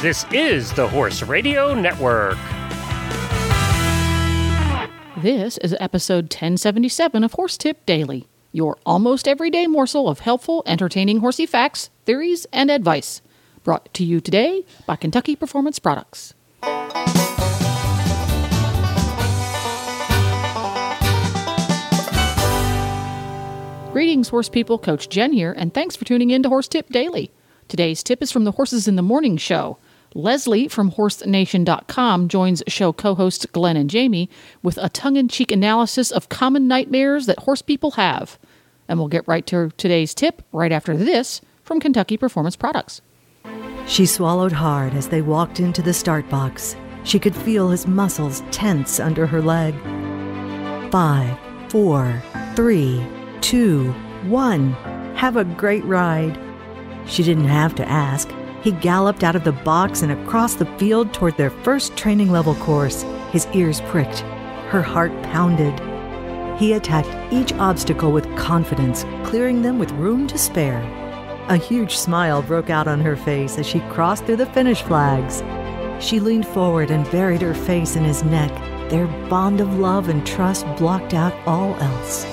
This is the Horse Radio Network. This is episode 1077 of Horse Tip Daily, your almost everyday morsel of helpful, entertaining horsey facts, theories, and advice. Brought to you today by Kentucky Performance Products. Greetings, horse people. Coach Jen here, and thanks for tuning in to Horse Tip Daily. Today's tip is from the Horses in the Morning show. Leslie from HorseNation.com joins show co hosts Glenn and Jamie with a tongue in cheek analysis of common nightmares that horse people have. And we'll get right to today's tip right after this from Kentucky Performance Products. She swallowed hard as they walked into the start box. She could feel his muscles tense under her leg. Five, four, three, two, one. Have a great ride. She didn't have to ask. He galloped out of the box and across the field toward their first training level course. His ears pricked. Her heart pounded. He attacked each obstacle with confidence, clearing them with room to spare. A huge smile broke out on her face as she crossed through the finish flags. She leaned forward and buried her face in his neck. Their bond of love and trust blocked out all else.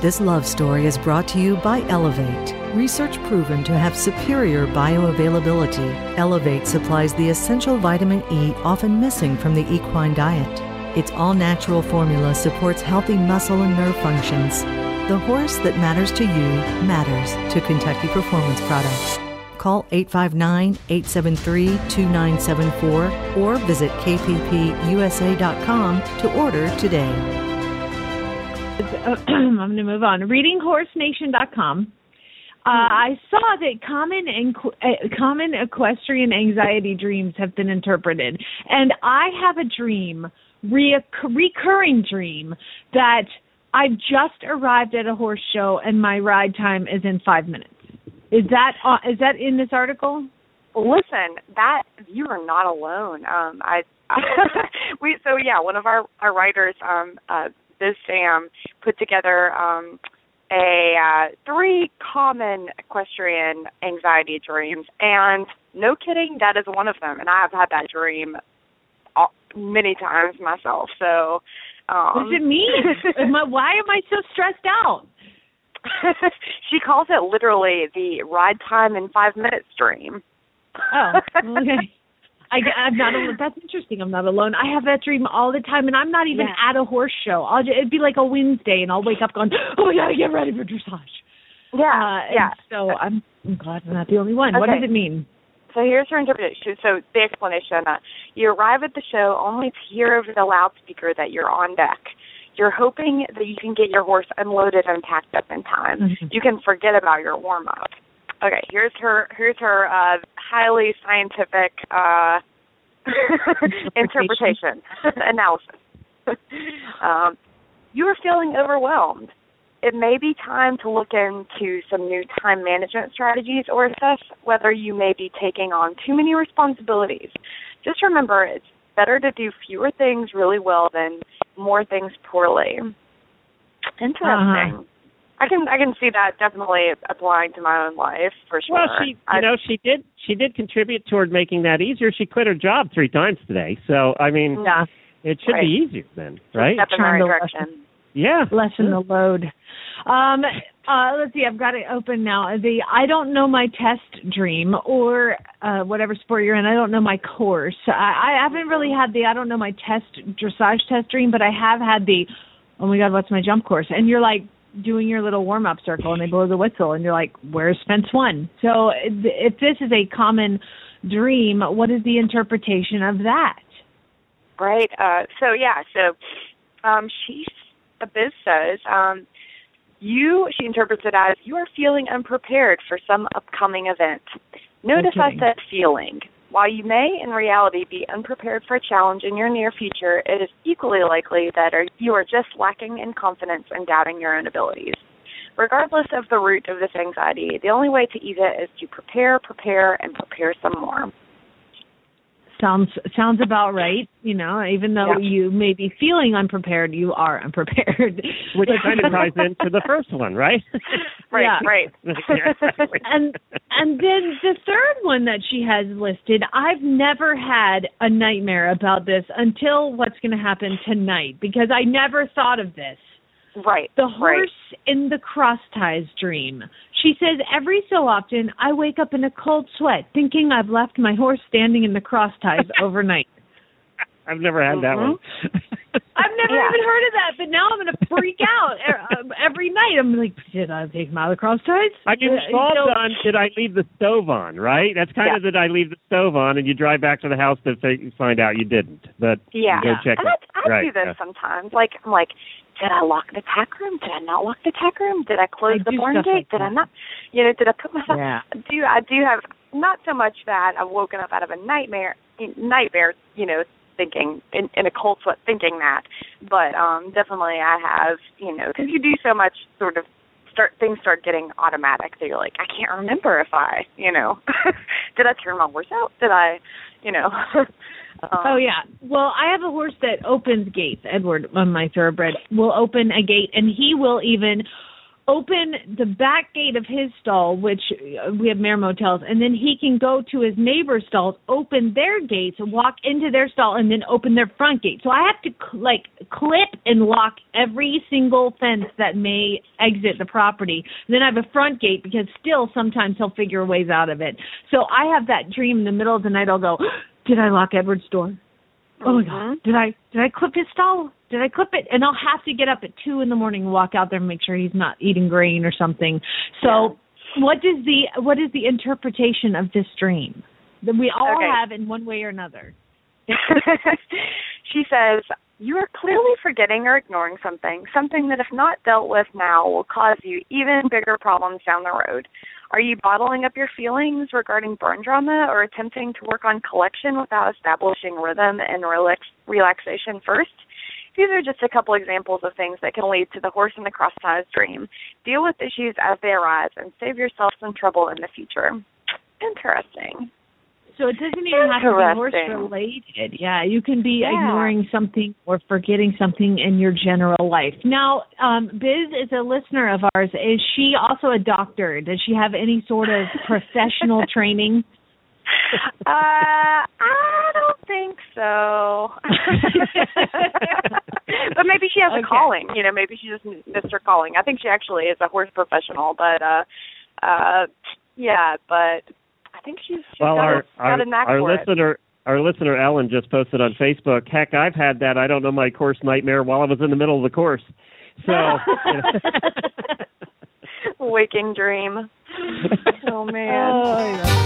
This love story is brought to you by Elevate. Research proven to have superior bioavailability, Elevate supplies the essential vitamin E often missing from the equine diet. Its all natural formula supports healthy muscle and nerve functions. The horse that matters to you matters to Kentucky Performance Products. Call 859 873 2974 or visit kppusa.com to order today. I'm going to move on. ReadingHorseNation.com. Uh, I saw that common inqu- uh, common equestrian anxiety dreams have been interpreted, and I have a dream, re- recurring dream, that I've just arrived at a horse show and my ride time is in five minutes. Is that uh, is that in this article? Listen, that you are not alone. Um, I we so yeah, one of our our writers, um, uh, Biz Sam, put together um a uh, three common equestrian anxiety dreams, and no kidding, that is one of them. And I have had that dream all, many times myself. So, um, what does it mean? Why am I so stressed out? she calls it literally the ride time in five minutes dream. Oh, okay. I, I'm not. Alone. That's interesting. I'm not alone. I have that dream all the time, and I'm not even yeah. at a horse show. I'll just, it'd be like a Wednesday, and I'll wake up going, "Oh, we gotta get ready for dressage." Yeah, uh, yeah. So I'm, I'm glad I'm not the only one. Okay. What does it mean? So here's her interpretation. So the explanation: uh, you arrive at the show only to hear over the loudspeaker that you're on deck. You're hoping that you can get your horse unloaded and packed up in time. Mm-hmm. You can forget about your warm up. Okay, here's her here's her uh, highly scientific uh, interpretation analysis. um, you are feeling overwhelmed. It may be time to look into some new time management strategies or assess whether you may be taking on too many responsibilities. Just remember, it's better to do fewer things really well than more things poorly. Interesting. Uh-huh. I can I can see that definitely applying to my own life for sure. Well, she you I, know she did she did contribute toward making that easier. She quit her job three times today, so I mean, yeah, it should right. be easier then, right? Step in the right direction. Lessen, yeah, lessen the load. Um, uh, let's see, I've got it open now. The I don't know my test dream or uh, whatever sport you're in. I don't know my course. I, I haven't really had the I don't know my test dressage test dream, but I have had the oh my god, what's my jump course? And you're like doing your little warm up circle and they blow the whistle and you're like, where's fence one? So if this is a common dream, what is the interpretation of that? Right. Uh, so yeah. So um, she, Biz says, um, you. She interprets it as you are feeling unprepared for some upcoming event. Notice okay. I said feeling. While you may, in reality, be unprepared for a challenge in your near future, it is equally likely that you are just lacking in confidence and doubting your own abilities. Regardless of the root of this anxiety, the only way to ease it is to prepare, prepare, and prepare some more. Sounds sounds about right. You know, even though Yeah. you may be feeling unprepared, you are unprepared. Which kind of ties into the first one, right? Right, Yeah. right. and and then the third one that she has listed, I've never had a nightmare about this until what's going to happen tonight because I never thought of this. Right. The right. horse in the cross ties dream. She says every so often I wake up in a cold sweat thinking I've left my horse standing in the cross ties overnight. I've never had that one. I've never Yeah. even heard of that, but now I'm going to freak out um, every night. I'm like, did I take him out of the cross ties? I mean, Uh, we've all so- done. Did I leave the stove on? Right. That's kind of did I leave the stove on, and you drive back to the house to find out you didn't. But Yeah. go check and it. I, I right. do this yeah. sometimes. Like I'm like, did I lock the tack room? Did I not lock the tack room? Did I close I the barn gate? like did I not? You know, did I put myself? Yeah. Do I do have not so much that I've woken up out of a nightmare, nightmare, you know, thinking in, in a cold sweat thinking that, but um definitely I have, you know, because you do so much sort of start things start getting automatic that you're like I can't remember if I, you know, did I turn my horse out? Did I, you know. um, Oh yeah. Well, I have a horse that opens gates. Edward, on my thoroughbred, will open a gate, and he will even open the back gate of his stall, which uh, we have mare motels, and then he can go to his neighbor's stalls, open their gates, walk into their stall, and then open their front gate. So I have to cl- like clip and lock every single fence that may exit the property. then I have a front gate because still sometimes he'll figure ways out of it. So I have that dream in the middle of the night. I'll go, did I lock Edward's door? Oh my mm-hmm. god! Did I did I clip his stall? Did I clip it? And I'll have to get up at two in the morning and walk out there and make sure he's not eating grain or something. So, what is the what is the interpretation of this dream that we all Okay. have in one way or another? she says, You are clearly forgetting or ignoring something, something that, if not dealt with now, will cause you even bigger problems down the road. Are you bottling up your feelings regarding burn drama or attempting to work on collection without establishing rhythm and relax- relaxation first? These are just a couple examples of things that can lead to the horse in the cross ties dream. Deal with issues as they arise and save yourself some trouble in the future. Interesting. So it doesn't even have to be horse related. Yeah, you can be Yeah. ignoring something or forgetting something in your general life. Now, um, Biz is a listener of ours. Is she also a doctor? Does she have any sort of professional training? Uh, I don't think so. but maybe she has Okay. a calling. You know, maybe she just missed her calling. I think she actually is a horse professional, but uh, uh, yeah, but I think she's, she's Well, got, our a, got our, a knack our for it. listener our listener Ellen just posted on Facebook. Heck, I've had that. I don't know my course nightmare while I was in the middle of the course. So. Waking dream. oh man. Oh,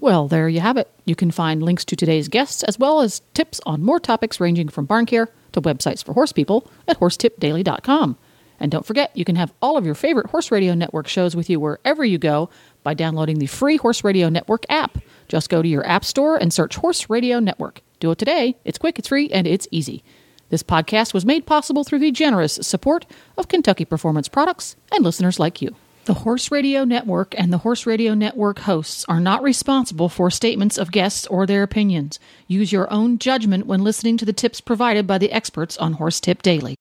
well, there you have it. You can find links to today's guests as well as tips on more topics ranging from barn care to websites for horse people at horsetipdaily.com. And don't forget, you can have all of your favorite Horse Radio Network shows with you wherever you go by downloading the free Horse Radio Network app. Just go to your app store and search Horse Radio Network. Do it today. It's quick, it's free, and it's easy. This podcast was made possible through the generous support of Kentucky Performance Products and listeners like you. The Horse Radio Network and the Horse Radio Network hosts are not responsible for statements of guests or their opinions. Use your own judgment when listening to the tips provided by the experts on Horse Tip Daily.